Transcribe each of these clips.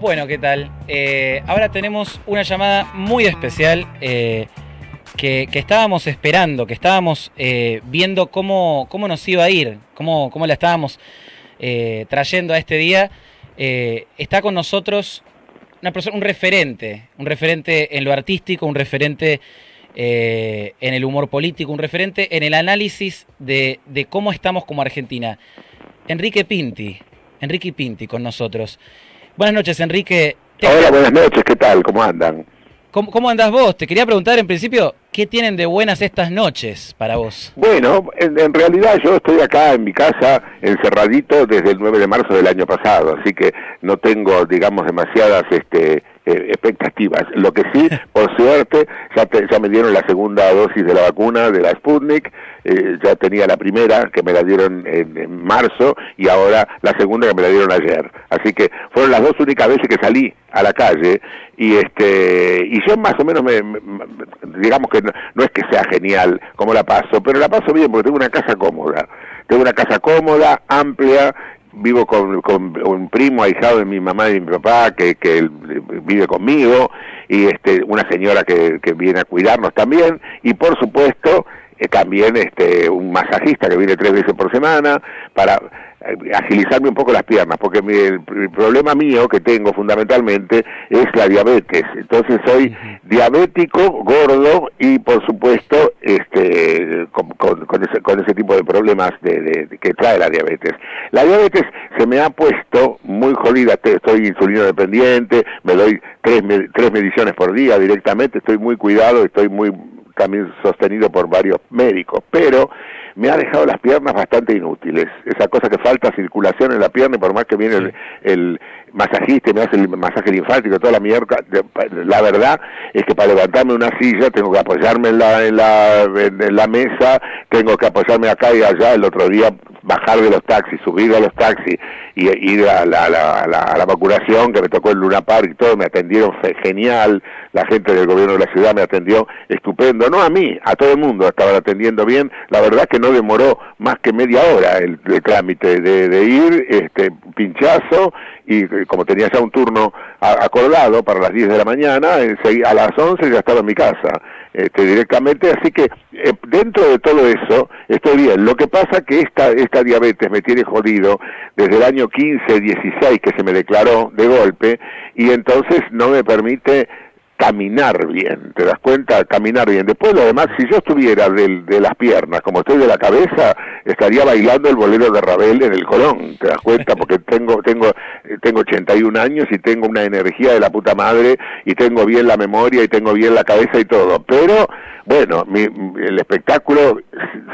Bueno, ¿qué tal? Eh, ahora tenemos una llamada muy especial eh, que, estábamos esperando, que estábamos eh, viendo cómo, cómo nos iba a ir, cómo, cómo la estábamos trayendo a este día. está con nosotros una persona, un referente, un referente en lo artístico, un referente en el humor político, un referente en el análisis de, de cómo estamos como Argentina. Enrique Pinti, Enrique Pinti con nosotros. Buenas noches, Enrique. Hola, buenas noches, ¿qué tal? ¿Cómo andan? ¿Cómo, ¿Cómo, andás vos? Te quería preguntar en principio, ¿qué tienen de buenas estas noches para vos? Bueno, en, realidad yo estoy acá en mi casa encerradito desde el 9 de marzo del año pasado, así que no tengo, digamos, demasiadas este, eh, expectativas. Lo que sí, por suerte, ya, ya me dieron la segunda dosis de la vacuna de la Sputnik, eh, ya tenía la primera que me la dieron en, marzo y ahora la segunda que me la dieron ayer. Así que fueron las dos únicas veces que salí a la calle y este y yo más o menos me, digamos que no, es que sea genial como la paso, pero la paso bien porque tengo una casa cómoda. Tengo una casa cómoda, amplia, vivo con, un primo ahijado de mi mamá y de mi papá que, que vive conmigo y este una señora que, que viene a cuidarnos también y por supuesto eh, también este un masajista que viene tres veces por semana para eh, agilizarme un poco las piernas, porque el, problema mío que tengo fundamentalmente es la diabetes. Entonces soy diabético, gordo y por supuesto este con, ese, con ese tipo de problemas de, que trae la diabetes. La diabetes se me ha puesto muy jodida, estoy insulino dependiente, me doy tres, tres mediciones por día directamente, estoy muy cuidado, estoy muy también sostenido por varios médicos, pero me ha dejado las piernas bastante inútiles. Esa cosa que falta circulación en la pierna, y por más que viene el, masajista me hace el masaje linfático, toda la mierda, la verdad es que para levantarme una silla tengo que apoyarme en la, en la, la mesa, tengo que apoyarme acá y allá. El otro día bajar de los taxis, subir a los taxis y ir a la, la, la, vacunación que me tocó el Luna Park y todo, me atendieron genial, la gente del gobierno de la ciudad me atendió estupendo, no a mí, a todo el mundo estaban atendiendo bien, la verdad que no demoró más que media hora el, trámite de, ir, este pinchazo y como tenía ya un turno acordado para las 10 de la mañana, a las 11 ya estaba en mi casa este, directamente, así que eh, dentro de todo eso estoy bien. Lo que pasa que esta, esta diabetes me tiene jodido desde el año 15, 16 que se me declaró de golpe y entonces no me permite caminar bien, ¿te das cuenta? Caminar bien. Después lo demás, si yo estuviera de, las piernas, como estoy de la cabeza, estaría bailando el bolero de Ravel en el Colón, ¿te das cuenta? Porque tengo, tengo, tengo 81 años y tengo una energía de la puta madre y tengo bien la memoria y tengo bien la cabeza y todo. Pero, bueno, mi, el espectáculo,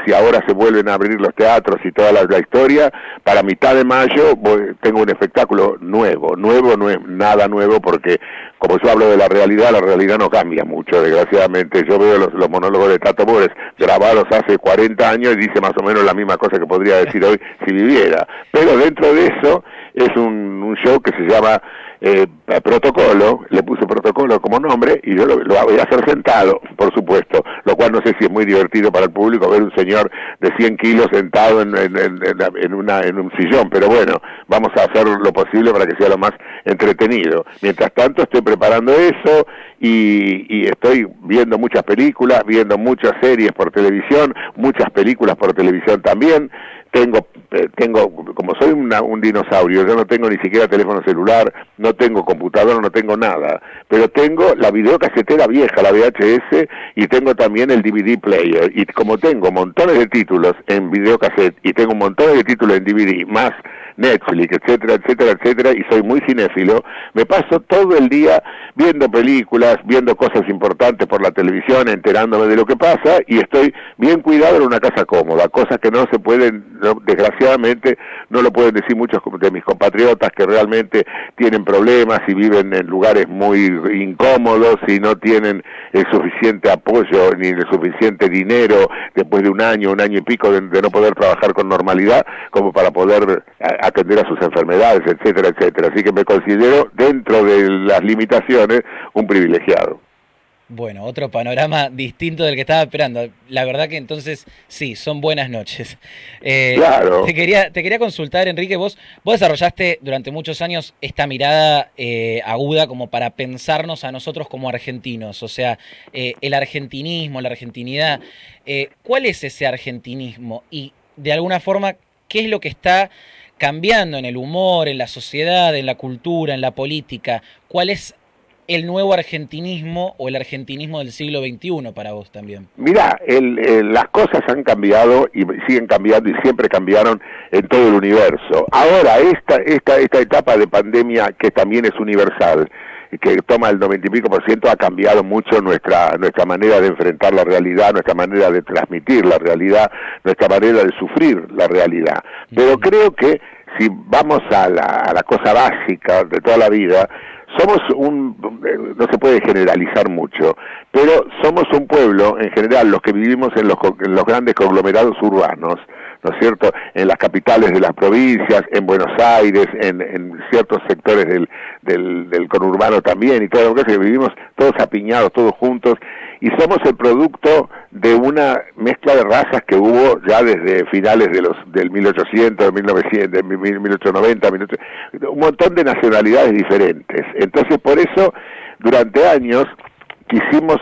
si ahora se vuelven a abrir los teatros y toda la, historia, para mitad de mayo tengo un espectáculo nuevo, nuevo, no es nada nuevo porque como yo hablo de la realidad, la realidad no cambia mucho, desgraciadamente. Yo veo los, monólogos de Tato Bores grabados hace 40 años y dice más o menos la misma cosa que podría decir hoy si viviera. Pero dentro de eso es un show que se llama eh, protocolo, le puse protocolo como nombre y yo lo, voy a hacer sentado, por supuesto, lo cual no sé si es muy divertido para el público ver un señor de 100 kilos sentado en, en, una, en un sillón, pero bueno, vamos a hacer lo posible para que sea lo más entretenido. Mientras tanto estoy preparando eso y, y estoy viendo muchas películas, viendo muchas series por televisión, muchas películas por televisión también, tengo tengo como soy un dinosaurio yo no tengo ni siquiera teléfono celular no tengo computadora no tengo nada. Pero tengo la videocasetera vieja la VHS y tengo también el DVD player. Y como tengo montones de títulos en videocassette y tengo montones de títulos en DVD más Netflix, etcétera, etcétera, etcétera, y soy muy cinéfilo, me paso todo el día viendo películas, viendo cosas importantes por la televisión, enterándome de lo que pasa, y estoy bien cuidado en una casa cómoda, cosas que no se pueden, desgraciadamente, no lo pueden decir muchos de mis compatriotas que realmente tienen problemas y viven en lugares muy incómodos y no tienen el suficiente apoyo ni el suficiente dinero después de un año, un año y pico de, de no poder trabajar con normalidad como para poder atender a sus enfermedades, etcétera, etcétera. Así que me considero, dentro de las limitaciones, un privilegiado. Bueno, otro panorama distinto del que estaba esperando. La verdad que entonces sí, son buenas noches. Eh, claro. Te quería, te quería consultar, Enrique, vos, vos desarrollaste durante muchos años esta mirada eh, aguda como para pensarnos a nosotros como argentinos, o sea, eh, el argentinismo, la argentinidad. ¿Cuál es ese argentinismo? Y de alguna forma, ¿qué es lo que está cambiando en el humor, en la sociedad, en la cultura, en la política? ¿Cuál es el nuevo argentinismo o el argentinismo del siglo XXI para vos también? Mira, las cosas han cambiado y siguen cambiando y siempre cambiaron en todo el universo. Ahora, esta, esta, esta etapa de pandemia que también es universal, que toma el noventa y pico por ciento, ha cambiado mucho nuestra, nuestra manera de enfrentar la realidad, nuestra manera de transmitir la realidad, nuestra manera de sufrir la realidad. Pero creo que si vamos a la, a la cosa básica de toda la vida, somos un, no se puede generalizar mucho, pero somos un pueblo, en general, los que vivimos en los, en los grandes conglomerados urbanos, ¿no es cierto?, en las capitales de las provincias, en Buenos Aires, en, en ciertos sectores del, del, del, conurbano también, y todo lo que vivimos todos apiñados, todos juntos, y somos el producto de una mezcla de razas que hubo ya desde finales de los del 1800, 1900, 1890, un montón de nacionalidades diferentes. Entonces, por eso, durante años quisimos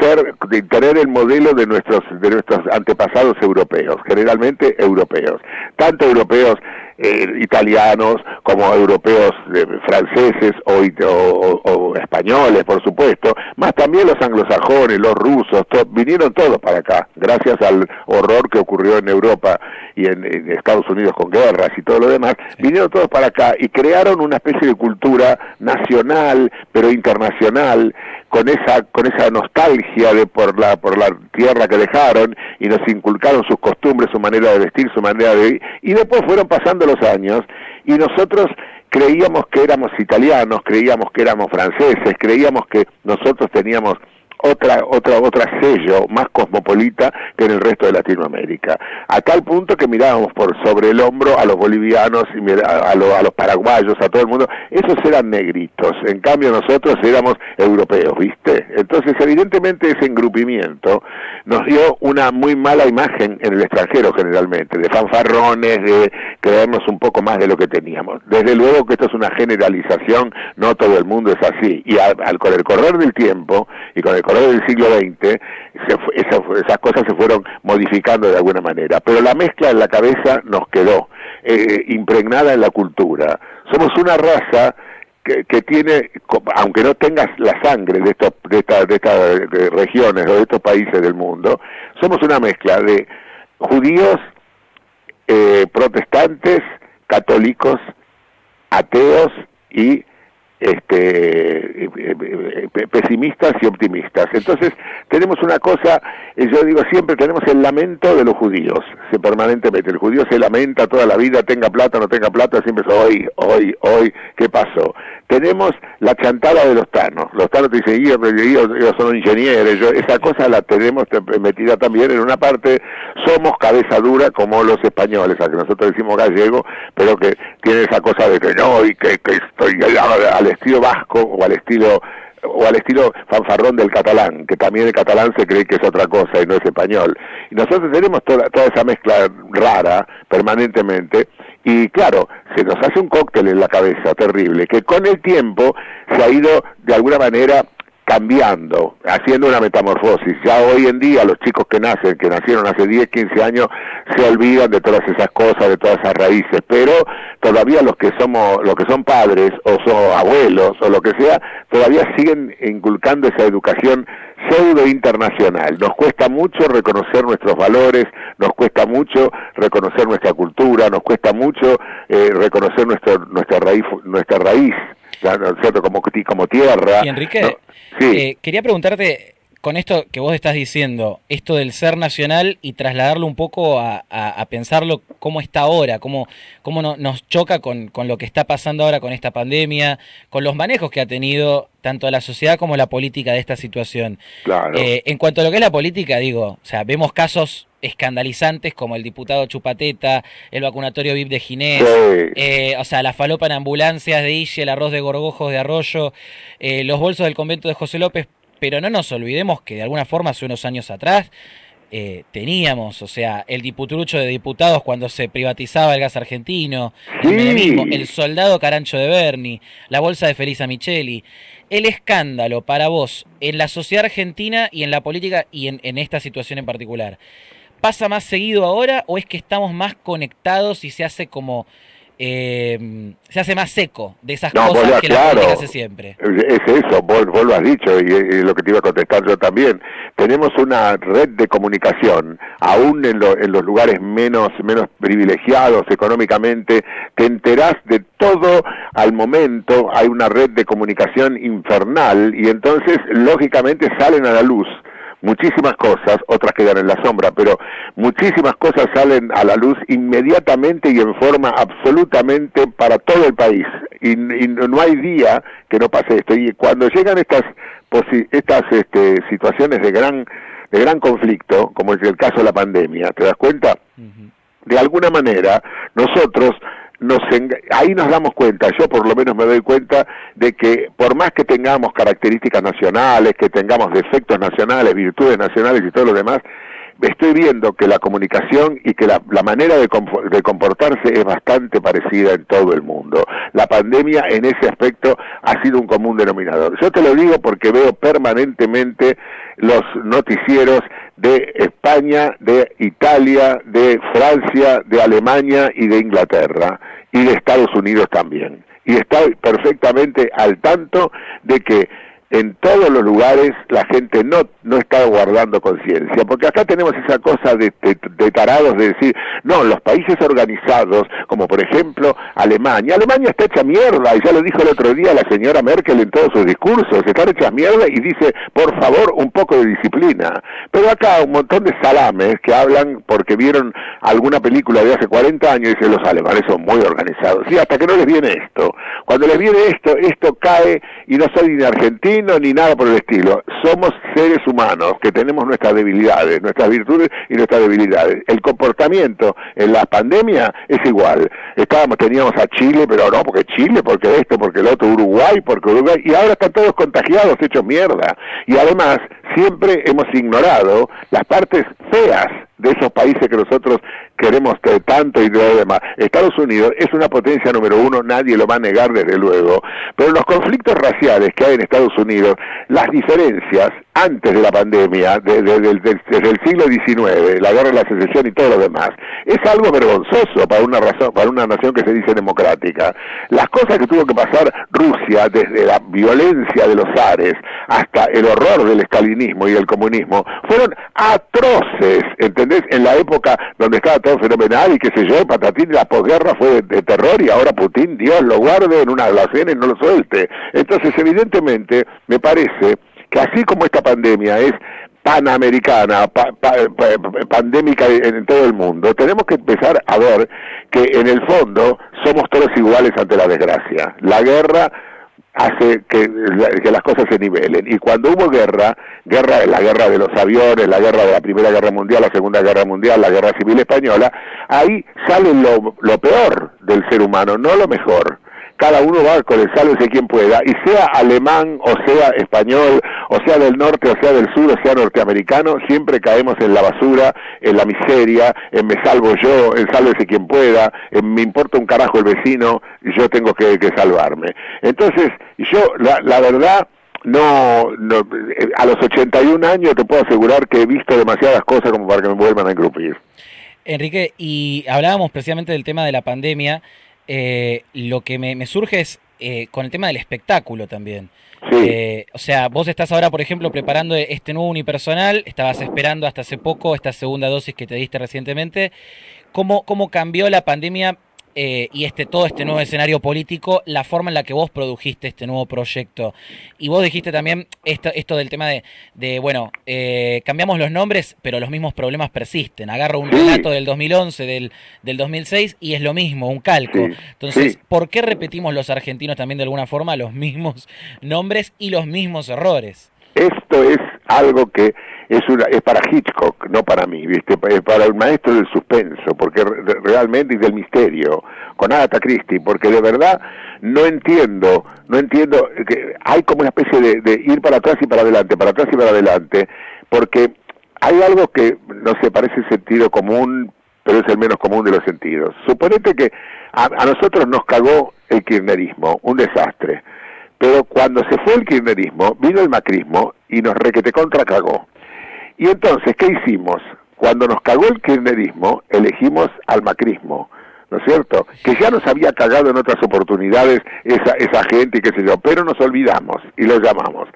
ser, tener el modelo de nuestros de nuestros antepasados europeos, generalmente europeos, tanto europeos eh, italianos como europeos eh, franceses o, españoles, por supuesto, más también los anglosajones, los rusos, vinieron todos para acá, gracias al horror que ocurrió en Europa y en, Estados Unidos con guerras y todo lo demás, vinieron todos para acá y crearon una especie de cultura nacional, pero internacional, con esa con esa nostalgia de por la por la tierra que dejaron y nos inculcaron sus costumbres, su manera de vestir, su manera de y después fueron pasando los años y nosotros creíamos que éramos italianos, creíamos que éramos franceses, creíamos que nosotros teníamos otra, otra, otra sello más cosmopolita que en el resto de Latinoamérica. A tal punto que mirábamos por sobre el hombro a los bolivianos, y a, a, los paraguayos, a todo el mundo. Esos eran negritos. En cambio nosotros éramos europeos, ¿viste? Entonces evidentemente ese engrupimiento nos dio una muy mala imagen en el extranjero generalmente, de fanfarrones, de creernos un poco más de lo que teníamos. Desde luego que esto es una generalización, no todo el mundo es así. Y al, con el correr del tiempo y con el del siglo XX, esas, cosas se fueron modificando de alguna manera, pero la mezcla en la cabeza nos quedó eh, impregnada en la cultura. Somos una raza que, tiene, aunque no tengas la sangre de, estos, de, de estas regiones o de estos países del mundo, somos una mezcla de judíos, eh, protestantes, católicos, ateos y este, pesimistas y optimistas. Entonces, tenemos una cosa, yo digo siempre, tenemos el lamento de los judíos, se permanentemente, el judío se lamenta toda la vida, tenga plata no tenga plata, siempre es hoy, hoy, hoy, ¿qué pasó? Tenemos la chantada de los tanos, los tanos te dicen, ellos, son ingenieros, esa cosa la tenemos metida también en una parte, somos cabeza dura como los españoles, a que nosotros decimos gallego, pero que tiene esa cosa de que no, y que, estoy al estilo vasco o al estilo o al estilo fanfarrón del catalán, que también el catalán se cree que es otra cosa y no es español. Y nosotros tenemos toda, toda esa mezcla rara permanentemente y claro, se nos hace un cóctel en la cabeza terrible, que con el tiempo se ha ido de alguna manera cambiando, haciendo una metamorfosis. Ya hoy en día los chicos que nacen, que nacieron hace 10, 15 años, se olvidan de todas esas cosas, de todas esas raíces, pero todavía los que somos, los que son padres o son abuelos o lo que sea, todavía siguen inculcando esa educación pseudo internacional. Nos cuesta mucho reconocer nuestros valores, nos cuesta mucho reconocer nuestra cultura, nos cuesta mucho eh, reconocer nuestro, nuestra raíz, nuestra raíz ¿cierto? Como, como tierra. Y Enrique, eh, quería preguntarte, con esto que vos estás diciendo, esto del ser nacional y trasladarlo un poco a, pensarlo cómo está ahora, cómo, cómo nos choca con, lo que está pasando ahora con esta pandemia, con los manejos que ha tenido tanto la sociedad como la política de esta situación. Claro. Eh, en cuanto a lo que es la política, digo, o sea, vemos casos escandalizantes como el diputado Chupateta, el vacunatorio VIP de Ginés, eh, o sea, la falopa en ambulancias de Ille, el arroz de gorgojos de Arroyo, eh, los bolsos del convento de José López, pero no nos olvidemos que de alguna forma hace unos años atrás eh, teníamos, o sea, el diputrucho de diputados cuando se privatizaba el gas argentino, el, el soldado Carancho de Berni, la bolsa de Felisa Micheli. El escándalo para vos en la sociedad argentina y en la política y en, en esta situación en particular, ¿pasa más seguido ahora o es que estamos más conectados y se hace como eh, se hace más seco de esas cosas que la política hace siempre. Es eso, vos, lo has dicho y, lo que te iba a contestar yo también. Tenemos una red de comunicación, aún en, en los lugares menos, menos privilegiados económicamente, te enterás de todo al momento, hay una red de comunicación infernal y entonces lógicamente salen a la luz muchísimas cosas, otras quedan en la sombra, pero muchísimas cosas salen a la luz inmediatamente y en forma absolutamente para todo el país. Y, no hay día que no pase esto. Y cuando llegan estas, estas este, situaciones de gran, de gran conflicto, como es el caso de la pandemia, ¿te das cuenta? De alguna manera, nosotros nos ahí nos damos cuenta, yo por lo menos me doy cuenta de que por más que tengamos características nacionales, que tengamos defectos nacionales, virtudes nacionales y todo lo demás, estoy viendo que la comunicación y que la, manera de, de, comportarse es bastante parecida en todo el mundo. La pandemia en ese aspecto ha sido un común denominador. Yo te lo digo porque veo permanentemente los noticieros de España, de Italia, de Francia, de Alemania y de Inglaterra y de Estados Unidos también. Y estoy perfectamente al tanto de que en todos los lugares la gente no, no está guardando conciencia, porque acá tenemos esa cosa de, de, tarados de decir, no, los países organizados, como por ejemplo Alemania, Alemania está hecha mierda, y ya lo dijo el otro día la señora Merkel en todos sus discursos, está hecha mierda y dice, por favor, un poco de disciplina. Pero acá un montón de salames que hablan porque vieron alguna película de hace 40 años y dicen, los alemanes son muy organizados. Sí, hasta que no les viene esto. Cuando les viene esto, esto cae y no soy ni argentino, ni nada por el estilo. Somos seres humanos que tenemos nuestras debilidades, nuestras virtudes y nuestras debilidades. El comportamiento en la pandemia es igual. Estábamos, teníamos a Chile, pero no, porque Chile, porque esto, porque el otro, Uruguay, porque Uruguay, y ahora están todos contagiados, hechos mierda. Y además, siempre hemos ignorado las partes feas de esos países que nosotros queremos tanto y de demás. Estados Unidos es una potencia número uno, nadie lo va a negar desde luego, pero los conflictos raciales que hay en Estados Unidos, las diferencias antes de la pandemia, desde, el siglo XIX, la guerra de la secesión y todo lo demás, es algo vergonzoso para una razón, para una nación que se dice democrática. Las cosas que tuvo que pasar Rusia, desde la violencia de los zares hasta el horror del estalinismo y el comunismo, fueron atroces, ¿entendés? En la época donde estaba todo fenomenal y qué sé yo, Patatín, la posguerra fue de, terror y ahora Putin, Dios lo guarde en una alacena y no lo suelte. Entonces, evidentemente, me parece que así como esta pandemia es panamericana, pandémica en todo el mundo, tenemos que empezar a ver que en el fondo somos todos iguales ante la desgracia. La guerra hace que, las cosas se nivelen. Y cuando hubo guerra, guerra, la guerra de los aviones, la guerra de la Primera Guerra Mundial, la Segunda Guerra Mundial, la Guerra Civil Española, ahí sale lo, lo peor del ser humano, no lo mejor cada uno va con el sálvese quien pueda, y sea alemán o sea español, o sea del norte o sea del sur o sea norteamericano, siempre caemos en la basura, en la miseria, en me salvo yo, en sálvese quien pueda, en me importa un carajo el vecino, yo tengo que, salvarme. Entonces, yo, la, la verdad, no, no, eh, a los 81 años te puedo asegurar que he visto demasiadas cosas como para que me vuelvan a engrupir. Enrique, y hablábamos precisamente del tema de la pandemia, eh, lo que me, surge es eh, con el tema del espectáculo también. Eh, o sea, vos estás ahora, por ejemplo, preparando este nuevo unipersonal, estabas esperando hasta hace poco esta segunda dosis que te diste recientemente. ¿Cómo, cómo cambió la pandemia eh, y este todo este nuevo escenario político, la forma en la que vos produjiste este nuevo proyecto. Y vos dijiste también esto, esto del tema de, de bueno, eh, cambiamos los nombres, pero los mismos problemas persisten. Agarro un relato del 2011, del, del 2006 y es lo mismo, un calco. Entonces, ¿por qué repetimos los argentinos también de alguna forma los mismos nombres y los mismos errores? Esto es algo que es, una, es para Hitchcock, no para mí, ¿viste? Es para el maestro del suspenso, porque realmente y del misterio, con Agatha Christie, porque de verdad no entiendo, no entiendo que hay como una especie de, ir para atrás y para adelante, para atrás y para adelante, porque hay algo que, no sé, parece sentido común, pero es el menos común de los sentidos. Suponete que a, nosotros nos cagó el kirchnerismo, un desastre. Pero cuando se fue el kirchnerismo, vino el macrismo y nos requete contra cagó. Y entonces, ¿qué hicimos? Cuando nos cagó el kirchnerismo, elegimos al macrismo. ¿no es cierto? Que ya nos había cagado en otras oportunidades esa, esa gente y qué sé yo, pero nos olvidamos y lo llamamos.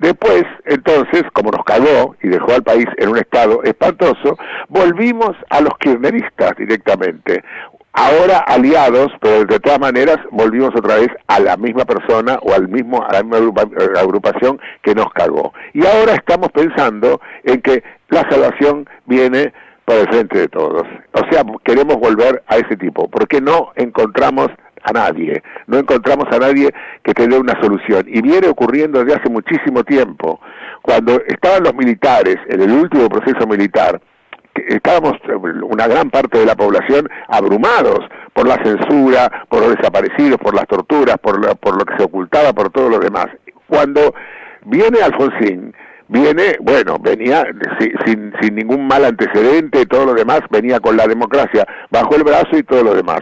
Después, entonces, como nos cagó y dejó al país en un estado espantoso, volvimos a los kirchneristas directamente. Ahora aliados, pero de todas maneras volvimos otra vez a la misma persona o al mismo, a la misma agrupación que nos cagó. Y ahora estamos pensando en que la salvación viene por el frente de todos. O sea, queremos volver a ese tipo, porque no encontramos a nadie, no encontramos a nadie que te dé una solución. Y viene ocurriendo desde hace muchísimo tiempo. Cuando estaban los militares, en el último proceso militar, estábamos una gran parte de la población abrumados por la censura, por los desaparecidos, por las torturas, por, por lo que se ocultaba, por todo lo demás. Cuando viene Alfonsín, viene, bueno, venía sin, sin ningún mal antecedente, todo lo demás, venía con la democracia bajo el brazo y todo lo demás.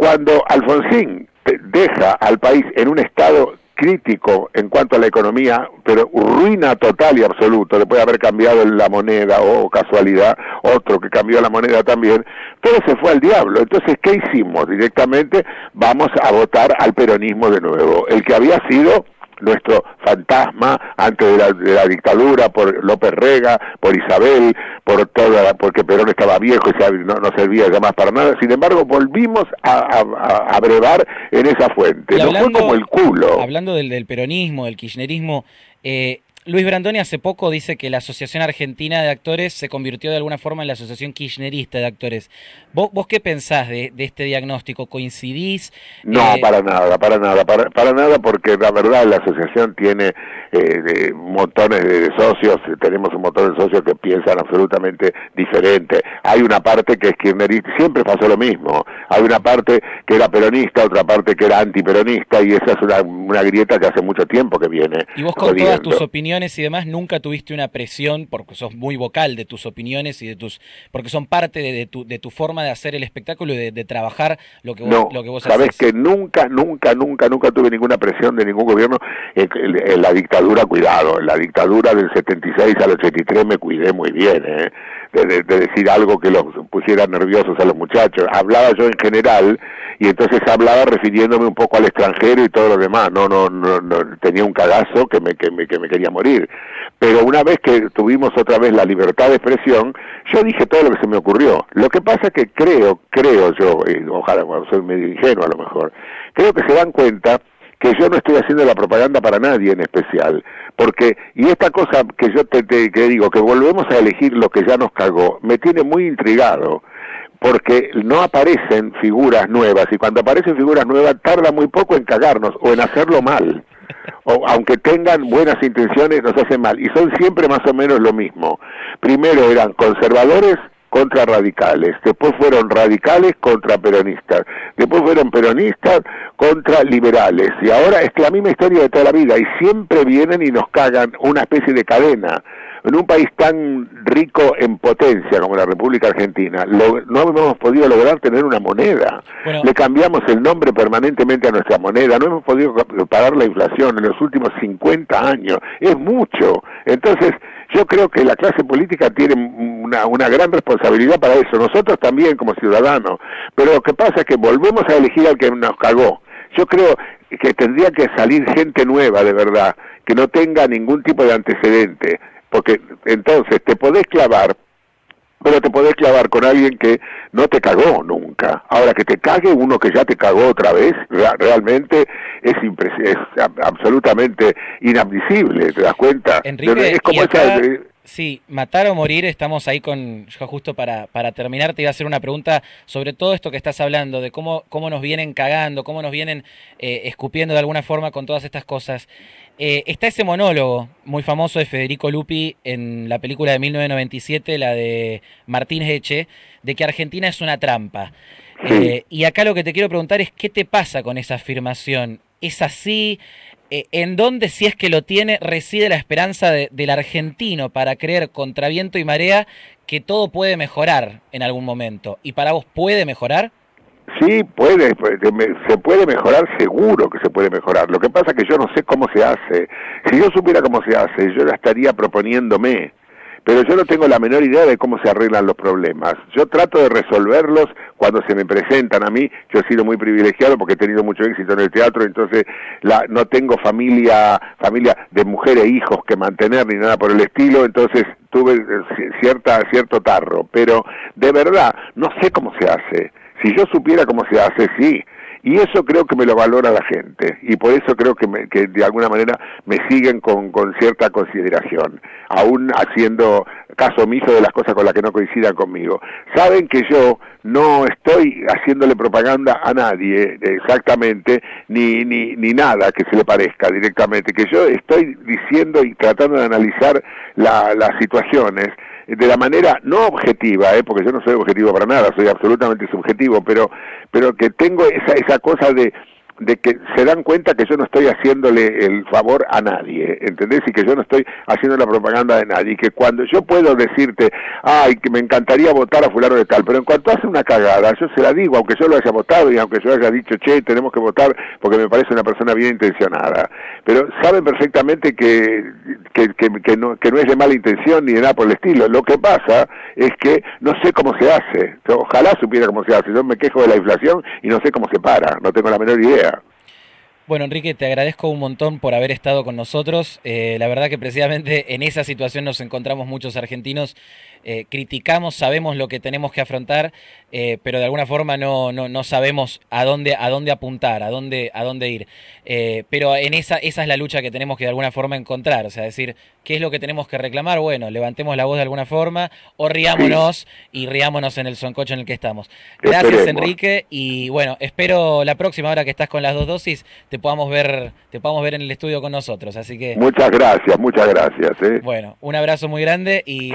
Cuando Alfonsín deja al país en un estado crítico en cuanto a la economía, pero ruina total y absoluto, después de haber cambiado la moneda o casualidad, otro que cambió la moneda también, todo se fue al diablo. Entonces, ¿qué hicimos? Directamente vamos a votar al peronismo de nuevo, el que había sido nuestro fantasma antes de la, dictadura, por López Rega, por Isabel, por toda, porque Perón estaba viejo y no, servía ya más para nada. Sin embargo, volvimos a, a, brevar en esa fuente. no fue como el culo. Hablando del, del peronismo, del kirchnerismo, eh, Luis Brandoni hace poco dice que la Asociación Argentina de Actores se convirtió de alguna forma en la Asociación Kirchnerista de Actores. ¿Vos, vos qué pensás de, este diagnóstico? ¿Coincidís? No, eh, para nada, para nada, para, para, nada, porque la verdad la asociación tiene eh, montones de socios, tenemos un montón de socios que piensan absolutamente diferente. Hay una parte que es kirchnerista, siempre pasó lo mismo. Hay una parte que era peronista, otra parte que era antiperonista, y esa es una, una grieta que hace mucho tiempo que viene. ¿Y vos con todas tus opiniones? Y demás, nunca tuviste una presión, porque sos muy vocal de tus opiniones y de tus, porque son parte de, tu, de tu forma de hacer el espectáculo y de, trabajar lo que vos, no, lo que vos sabes que nunca, nunca, nunca, nunca tuve ninguna presión de ningún gobierno. En, la dictadura, cuidado, en la dictadura del 76 al 83 me cuidé muy bien, ¿eh? De, decir algo que los pusiera nerviosos a los muchachos. Hablaba yo en general y entonces hablaba refiriéndome un poco al extranjero y todo lo demás. No, no, no, no tenía un cagazo que me, que me, que me quería morir. Pero una vez que tuvimos otra vez la libertad de expresión, yo dije todo lo que se me ocurrió. Lo que pasa es que creo, creo yo, y ojalá soy medio ingenuo a lo mejor, creo que se dan cuenta que yo no estoy haciendo la propaganda para nadie en especial, porque, y esta cosa que yo te, que digo, que volvemos a elegir lo que ya nos cagó, me tiene muy intrigado, porque no aparecen figuras nuevas, y cuando aparecen figuras nuevas tarda muy poco en cagarnos o en hacerlo mal. O, aunque tengan buenas intenciones, nos hacen mal. Y son siempre más o menos lo mismo. Primero eran conservadores contra radicales, después fueron radicales contra peronistas, después fueron peronistas contra liberales, y ahora es la misma historia de toda la vida, y siempre vienen y nos cagan una especie de cadena. En un país tan rico en potencia como la República Argentina, no hemos podido lograr tener una moneda. Le cambiamos el nombre permanentemente a nuestra moneda, no hemos podido pagar la inflación en los últimos 50 años, es mucho. Entonces, yo creo que la clase política tiene una, gran responsabilidad para eso, nosotros también como ciudadanos, pero lo que pasa es que volvemos a elegir al que nos cagó. Yo creo que tendría que salir gente nueva, de verdad, que no tenga ningún tipo de antecedente, porque entonces te podés clavar pero te podés clavar con alguien que no te cagó nunca. Ahora que te cague uno que ya te cagó otra vez, realmente es, es absolutamente inadmisible, ¿te das cuenta? Enrique, es como esa, Sí, matar o morir, estamos ahí con, yo justo para, para terminar te iba a hacer una pregunta sobre todo esto que estás hablando, de cómo, cómo nos vienen cagando, cómo nos vienen eh, escupiendo de alguna forma con todas estas cosas. Eh, está ese monólogo muy famoso de Federico Lupi en la película de 1997, la de Martín Eche, de que Argentina es una trampa. Eh, y acá lo que te quiero preguntar es qué te pasa con esa afirmación. ¿Es así? Eh, ¿en dónde, si es que lo tiene, reside la esperanza del argentino para creer contra viento y marea que todo puede mejorar en algún momento? ¿Y para vos puede mejorar? Sí, puede, se puede mejorar, seguro que se puede mejorar. Lo que pasa es que yo no sé cómo se hace. Si yo supiera cómo se hace, yo la estaría proponiéndome pero yo no tengo la menor idea de cómo se arreglan los problemas. Yo trato de resolverlos cuando se me presentan a mí. Yo he sido muy privilegiado porque he tenido mucho éxito en el teatro, entonces la, no tengo familia, familia de mujer e hijos que mantener ni nada por el estilo, entonces tuve eh, cierta, cierto tarro, pero de verdad no sé cómo se hace. Si yo supiera cómo se hace, sí, y eso creo que me lo valora la gente y por eso creo que, que de alguna manera me siguen con, con, cierta consideración, aún haciendo caso omiso de las cosas con las que no coincidan conmigo. Saben que yo no estoy haciéndole propaganda a nadie exactamente, ni, ni, ni nada que se le parezca directamente, que yo estoy diciendo y tratando de analizar la, las situaciones de la manera no objetiva, ¿eh? porque yo no soy objetivo para nada, soy absolutamente subjetivo, pero, pero que tengo esa, esa cosa de, de que se dan cuenta que yo no estoy haciéndole el favor a nadie, ¿entendés? Y que yo no estoy haciendo la propaganda de nadie, y que cuando yo puedo decirte, ay, que me encantaría votar a fulano de tal, pero en cuanto hace una cagada, yo se la digo, aunque yo lo haya votado y aunque yo haya dicho, che, tenemos que votar porque me parece una persona bien intencionada, pero saben perfectamente que, que, que, no, que no es de mala intención ni de nada por el estilo, lo que pasa es que no sé cómo se hace, ojalá supiera cómo se hace, yo me quejo de la inflación y no sé cómo se para, no tengo la menor idea. Bueno, Enrique, te agradezco un montón por haber estado con nosotros. Eh, la verdad que precisamente en esa situación nos encontramos muchos argentinos. Eh, criticamos, sabemos lo que tenemos que afrontar, eh, pero de alguna forma no, no, no, sabemos a dónde, a dónde apuntar, a dónde, a dónde ir. pero en esa, esa es la lucha que tenemos que de alguna forma encontrar. O sea, decir, ¿qué es lo que tenemos que reclamar? Bueno, levantemos la voz de alguna forma o riámonos y riámonos en el soncocho en el que estamos. Gracias, Enrique. Y bueno, espero la próxima hora que estás con las dos dosis, te podamos ver, te podamos ver en el estudio con nosotros. Así que. Muchas gracias, muchas gracias. ¿eh? Bueno, un abrazo muy grande y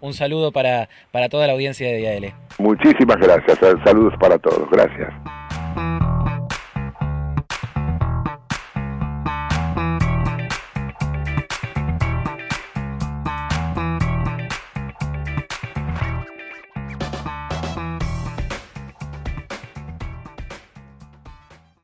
un saludo para, para toda la audiencia de Diadele. Muchísimas gracias, eh, saludos para todos, gracias.